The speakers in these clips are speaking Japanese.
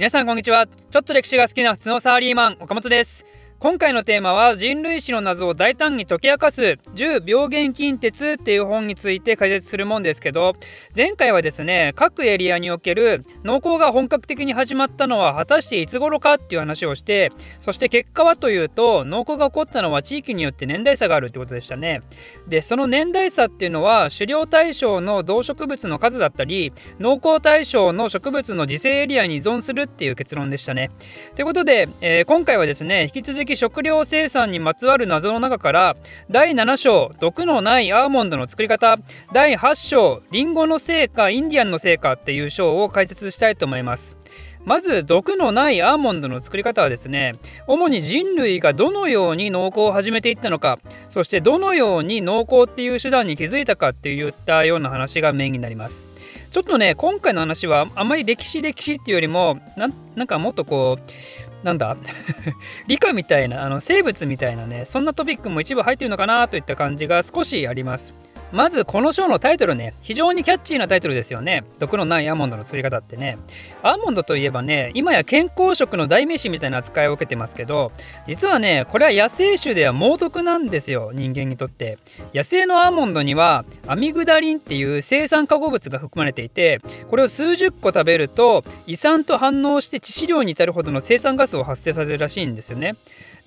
皆さんこんにちは。ちょっと歴史が好きな普通のサラリーマン岡本です。今回のテーマは人類史の謎を大胆に解き明かす10病原菌鉄っていう本について解説するもんですけど前回はですね各エリアにおける農耕が本格的に始まったのは果たしていつ頃かっていう話をしてそして結果はというと農耕が起こったのは地域によって年代差があるってことでしたね。でその年代差っていうのは狩猟対象の動植物の数だったり農耕対象の植物の自生エリアに依存するっていう結論でしたね。ということで、えー、今回はですね引き続き的食料生産にまつわる謎の中から第7章毒のないアーモンドの作り方第8章リンゴの成果インディアンの成果っていう章を解説したいと思います。まず毒のないアーモンドの作り方はですね主に人類がどのように農耕を始めていったのかそしてどのように農耕っていう手段に気づいたかっていったような話がメインになりますちょっとね今回の話はあまり歴史歴史っていうよりもなんかもっとこうなんだ？理科みたいなあの生物みたいなねそんなトピックも一部入ってるのかなといった感じが少しあります。まずこの章のタイトルね非常にキャッチーなタイトルですよね。毒のないアーモンドの作り方ってね。アーモンドといえばね今や健康食の代名詞みたいな扱いを受けてますけど実はねこれは野生種では猛毒なんですよ人間にとって。野生のアーモンドにはアミグダリンっていう生酸化合物が含まれていてこれを数十個食べると胃酸と反応して致死量に至るほどの生酸ガスを発生させるらしいんですよね。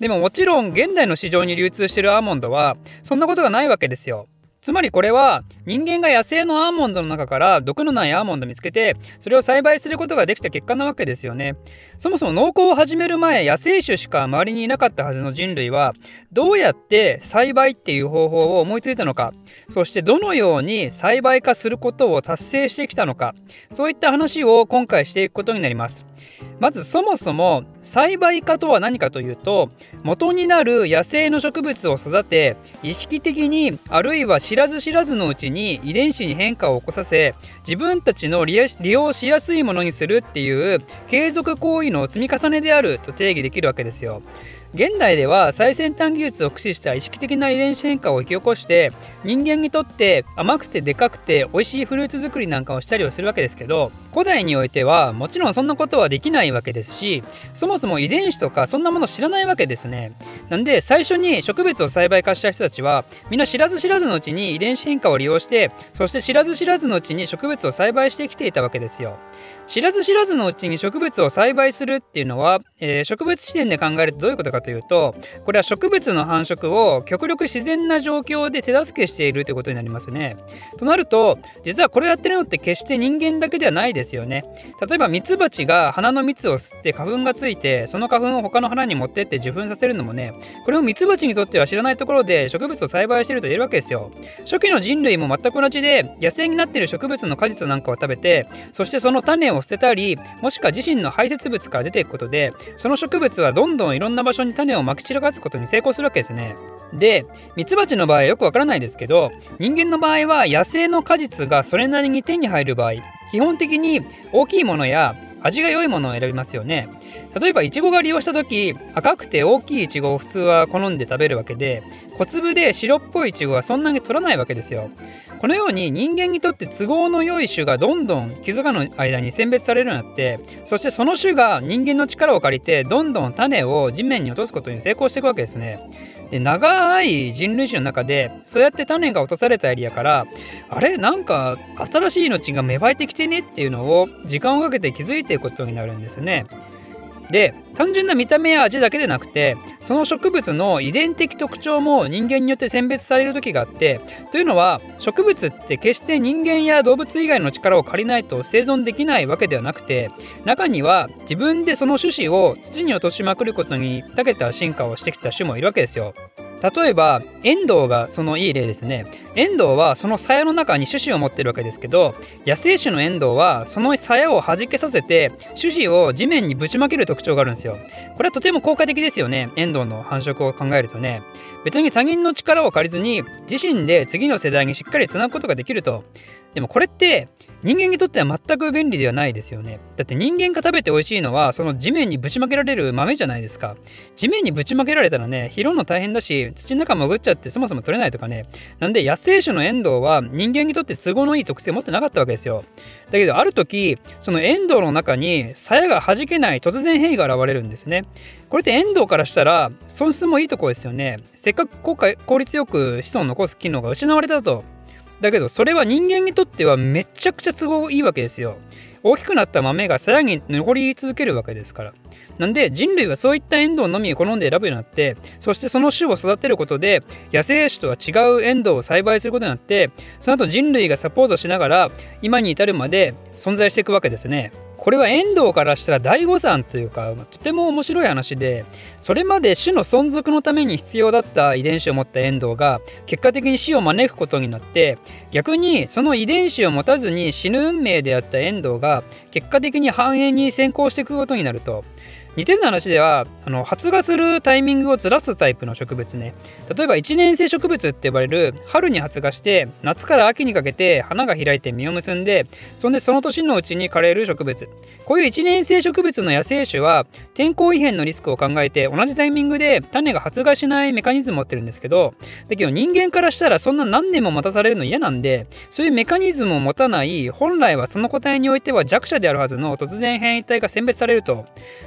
でももちろん現代の市場に流通してるアーモンドはそんなことがないわけですよ。つまりこれは人間が野生のアーモンドの中から毒のないアーモンドを見つけてそれを栽培することができた結果なわけですよね。そもそも農耕を始める前野生種しか周りにいなかったはずの人類はどうやって栽培っていう方法を思いついたのかそしてどのように栽培化することを達成してきたのかそういった話を今回していくことになります。まずそもそも栽培化とは何かというと元になる野生の植物を育て意識的にあるいは知らず知らずのうちに遺伝子に変化を起こさせ自分たちの利用しやすいものにするっていう継続行為の積み重ねであると定義できるわけですよ。現代では最先端技術を駆使した意識的な遺伝子変化を引き起こして人間にとって甘くてでかくて美味しいフルーツ作りなんかをしたりをするわけですけど古代においてはもちろんそんなことはできないわけですしそもそも遺伝子とかそんなもの知らないわけですね。なんで最初に植物を栽培化した人たちはみんな知らず知らずのうちに遺伝子変化を利用してそして知らず知らずのうちに植物を栽培してきていたわけですよ。知らず知らずのうちに植物を栽培するっていうのは、えー、植物視点で考えるとどういうことかというとこれは植物の繁殖を極力自然な状況で手助けしているということになりますね。となると実はこれをやってるのって決して人間だけではないですよね。例えばミツバチが花の蜜を吸って花粉がついてその花粉を他の花に持ってって受粉させるのもねこれもミツバチにとっては知らないところで植物を栽培していると言えるわけですよ。初期の人類も全く同じで野生になっている植物の果実なんかを食べてそしてその種を捨てたりもしくは自身の排泄物から出ていくことでその植物はどんどんいろんな場所に種をまき散らかすことに成功するわけですね。でミツバチの場合はよくわからないですけど人間の場合は野生の果実がそれなりに手に入る場合基本的に大きいものや味が良いものを選びますよね。例えばイチゴが利用した時赤くて大きいイチゴを普通は好んで食べるわけで小粒で白っぽいイチゴはそんなに取らないわけですよ。このように人間にとって都合の良い種がどんどん気づかぬ間に選別されるようになってそしてその種が人間の力を借りてどんどん種を地面に落とすことに成功していくわけですね。で長い人類史の中でそうやって種が落とされたエリアからあれ？なんか新しい命が芽生えてきてねっていうのを時間をかけて気づいていくことになるんですね。で単純な見た目や味だけでなくてその植物の遺伝的特徴も人間によって選別される時があってというのは植物って決して人間や動物以外の力を借りないと生存できないわけではなくて中には自分でその種子を土に落としまくることに長けた進化をしてきた種もいるわけですよ。例えば遠藤がそのいい例ですね。遠藤はその鞘の中に種子を持ってるわけですけど野生種の遠藤はその鞘を弾けさせて種子を地面にぶちまける特徴があるんですよ。これはとても効果的ですよね遠藤の繁殖を考えるとね。別に他人の力を借りずに自身で次の世代にしっかりつなぐことができると。でもこれって人間にとっては全く便利ではないですよね。だって人間が食べて美味しいのはその地面にぶちまけられる豆じゃないですか。地面にぶちまけられたらね、拾うの大変だし、土の中潜っちゃってそもそも取れないとかね。なんで野生種のエンドウは人間にとって都合のいい特性を持ってなかったわけですよ。だけどある時、そのエンドウの中に鞘が弾けない突然変異が現れるんですね。これってエンドウからしたら損失もいいとこですよね。せっかく効率よく子孫を残す機能が失われたと。だけどそれは人間にとってはめちゃくちゃ都合いいわけですよ。大きくなった豆がさらに残り続けるわけですから。なんで人類はそういったエンドウのみを好んで選ぶようになってそしてその種を育てることで野生種とは違うエンドウを栽培することになってその後人類がサポートしながら今に至るまで存在していくわけですね。これは遠藤からしたら大誤算というかとても面白い話でそれまで種の存続のために必要だった遺伝子を持った遠藤が結果的に死を招くことになって逆にその遺伝子を持たずに死ぬ運命であった遠藤が結果的に繁栄に先行していくことになると。似たような話ではあの発芽するタイミングをずらすタイプの植物ね。例えば一年生植物って呼ばれる春に発芽して夏から秋にかけて花が開いて実を結んでそんでその年のうちに枯れる植物。こういう一年生植物の野生種は天候異変のリスクを考えて同じタイミングで種が発芽しないメカニズムを持ってるんですけどだけど人間からしたらそんな何年も待たされるの嫌なんでそういうメカニズムを持たない本来はその個体においては弱者であるはずの突然変異体が選別されると。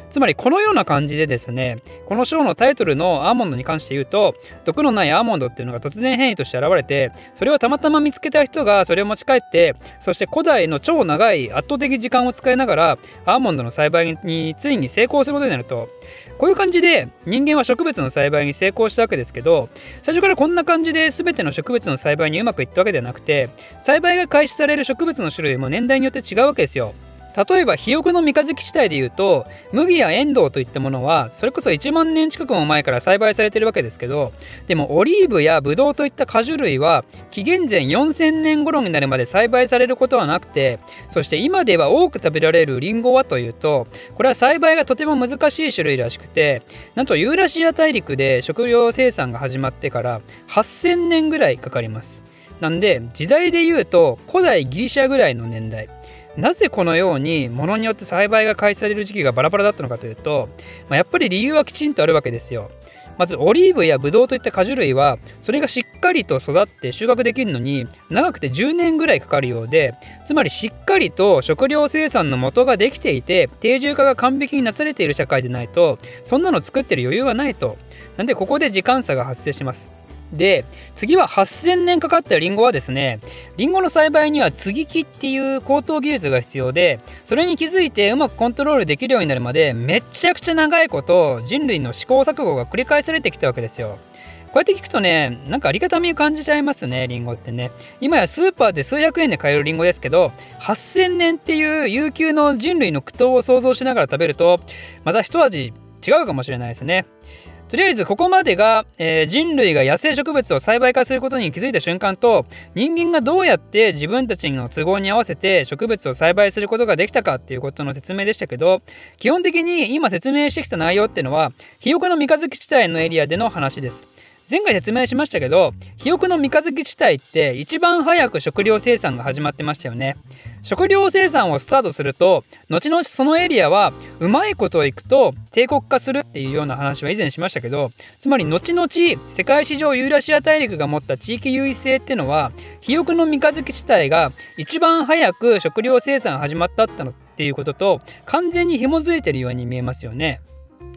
つまりこのような感じでですねこの章のタイトルのアーモンドに関して言うと毒のないアーモンドっていうのが突然変異として現れてそれをたまたま見つけた人がそれを持ち帰ってそして古代の超長い圧倒的時間を使いながらアーモンドの栽培についに成功することになるとこういう感じで人間は植物の栽培に成功したわけですけど最初からこんな感じで全ての植物の栽培にうまくいったわけではなくて栽培が開始される植物の種類も年代によって違うわけですよ。例えば肥沃の三日月地帯でいうと麦やエンドウといったものはそれこそ1万年近くも前から栽培されてるわけですけどでもオリーブやブドウといった果樹類は紀元前4000年頃になるまで栽培されることはなくてそして今では多く食べられるリンゴはというとこれは栽培がとても難しい種類らしくてなんとユーラシア大陸で食料生産が始まってから8000年ぐらいかかります。なんで時代で言うと古代ギリシャぐらいの年代なぜこのように物によって栽培が開始される時期がバラバラだったのかというと、まあ、やっぱり理由はきちんとあるわけですよ。まずオリーブやブドウといった果樹類はそれがしっかりと育って収穫できるのに長くて10年ぐらいかかるようでつまりしっかりと食料生産の元ができていて定住化が完璧になされている社会でないとそんなの作ってる余裕はないとなんでここで時間差が発生しますで次は8000年かかったリンゴはですねリンゴの栽培には接ぎ木っていう高等技術が必要でそれに気づいてうまくコントロールできるようになるまでめちゃくちゃ長いこと人類の試行錯誤が繰り返されてきたわけですよ。こうやって聞くとね、なんかありがたみを感じちゃいますね、リンゴってね。今やスーパーで数百円で買えるリンゴですけど、8000年っていう悠久の人類の苦闘を想像しながら食べると、また一味違うかもしれないですね。とりあえずここまでが、えー、人類が野生植物を栽培化することに気づいた瞬間と人間がどうやって自分たちの都合に合わせて植物を栽培することができたかっていうことの説明でしたけど基本的に今説明してきた内容っていうのは肥沃の三日月地帯のエリアでの話です。前回説明しましたけど肥沃の三日月地帯って一番早く食料生産が始まってましたよね。食料生産をスタートすると後々そのエリアはうまいこといくと帝国化するっていうような話は以前しましたけどつまり後々世界史上ユーラシア大陸が持った地域優位性ってのは肥沃の三日月地帯が一番早く食料生産始まったっていうことと完全に紐づいてるように見えますよね。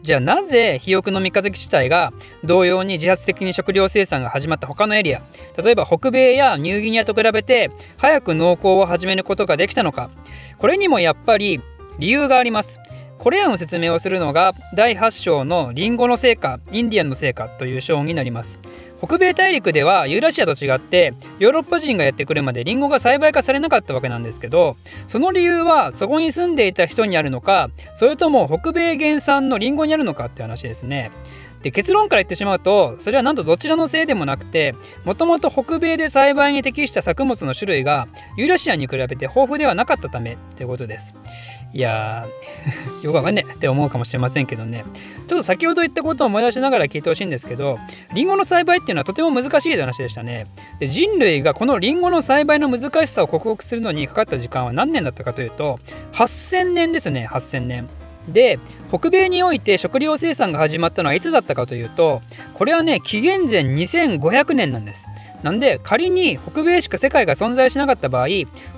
じゃあなぜ肥沃の三日月地帯が同様に自発的に食料生産が始まった他のエリア例えば北米やニューギニアと比べて早く農耕を始めることができたのか。これにもやっぱり理由があります。これらの説明をするのが第8章のリンゴの成果インディアンの成果という章になります。北米大陸ではユーラシアと違ってヨーロッパ人がやってくるまでリンゴが栽培化されなかったわけなんですけどその理由はそこに住んでいた人にあるのかそれとも北米原産のリンゴにあるのかって話ですね。で結論から言ってしまうとそれはなんとどちらのせいでもなくてもともと北米で栽培に適した作物の種類がユーラシアに比べて豊富ではなかったためということです。いや よくわかんねえって思うかもしれませんけどね。ちょっと先ほど言ったことを思い出しながら聞いてほしいんですけどリンゴの栽培っていうのはとても難しい話でしたね。で人類がこのリンゴの栽培の難しさを克服するのにかかった時間は何年だったかというと8000年ですね8000年。で北米において食料生産が始まったのはいつだったかというとこれはね紀元前2500年なんです。なんで仮に北米しか世界が存在しなかった場合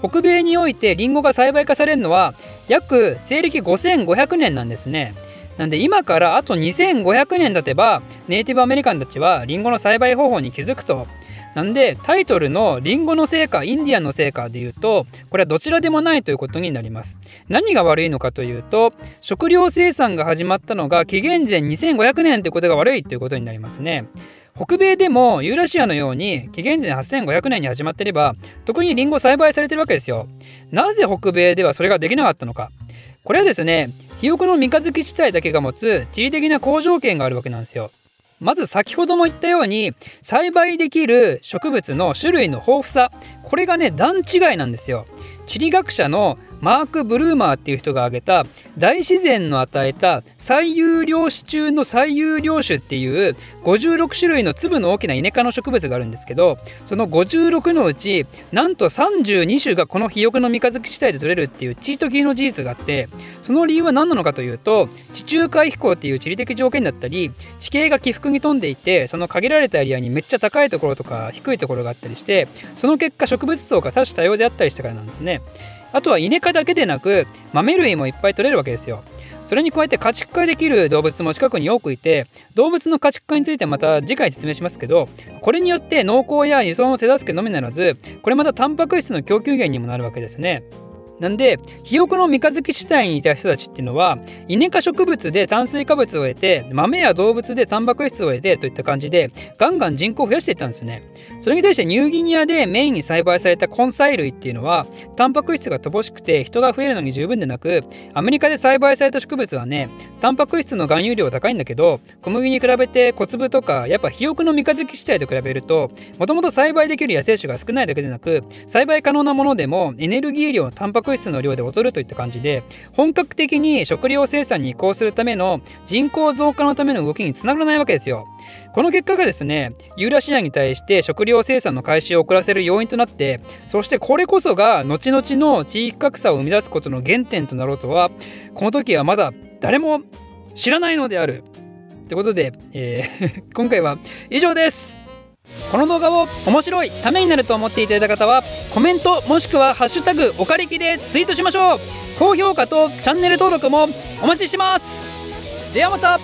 北米においてリンゴが栽培化されるのは約西暦5500年なんですね。なんで今からあと2500年経てばネイティブアメリカンたちはリンゴの栽培方法に気づくとなんでタイトルのリンゴの成果インディアンの成果で言うとこれはどちらでもないということになります。何が悪いのかというと食料生産が始まったのが紀元前2500年ということが悪いということになりますね。北米でもユーラシアのように紀元前8500年に始まってれば特にリンゴ栽培されてるわけですよ。なぜ北米ではそれができなかったのか。これはですね肥沃の三日月地帯だけが持つ地理的な好条件があるわけなんですよ。まず先ほども言ったように栽培できる植物の種類の豊富さ。これがね段違いなんですよ。地理学者のマーク・ブルーマーっていう人が挙げた大自然の与えた最有量種中の最有量種っていう56種類の粒の大きなイネ科の植物があるんですけどその56のうちなんと32種がこの肥沃の三日月地帯で取れるっていうチート級の事実があってその理由は何なのかというと地中海飛行っていう地理的条件だったり地形が起伏に富んでいてその限られたエリアにめっちゃ高いところとか低いところがあったりしてその結果植物層が多種多様であったりしたからなんですね。あとはイネ科だけでなく豆類もいっぱい取れるわけですよ。それに加えて家畜化できる動物も近くに多くいて動物の家畜化についてまた次回説明しますけどこれによって農耕や輸送の手助けのみならずこれまたタンパク質の供給源にもなるわけですね。なんで肥沃の三日月地帯にいた人たちっていうのはイネ科植物で炭水化物を得て豆や動物でタンパク質を得てといった感じでガンガン人口を増やしていったんですね。それに対してニューギニアでメインに栽培された根菜類っていうのはタンパク質が乏しくて人が増えるのに十分でなくアメリカで栽培された植物はねタンパク質の含有量は高いんだけど小麦に比べて小粒とかやっぱ肥沃の三日月地帯と比べるともともと栽培できる野生種が少ないだけでなく栽培可能なものでもエネルギー量タンパク質の量で劣るといった感じで本格的に食料生産に移行するための人口増加のための動きにつながらないわけですよ。この結果がですねユーラシアに対して食料生産の開始を遅らせる要因となってそしてこれこそが後々の地域格差を生み出すことの原点となろうとはこの時はまだ誰も知らないのである。ということで、えー今回は以上です。この動画を面白いためになると思っていただいた方はコメントもしくは「ハッシュタグおかれき」でツイートしましょう。高評価とチャンネル登録もお待ちしてます。ではまた。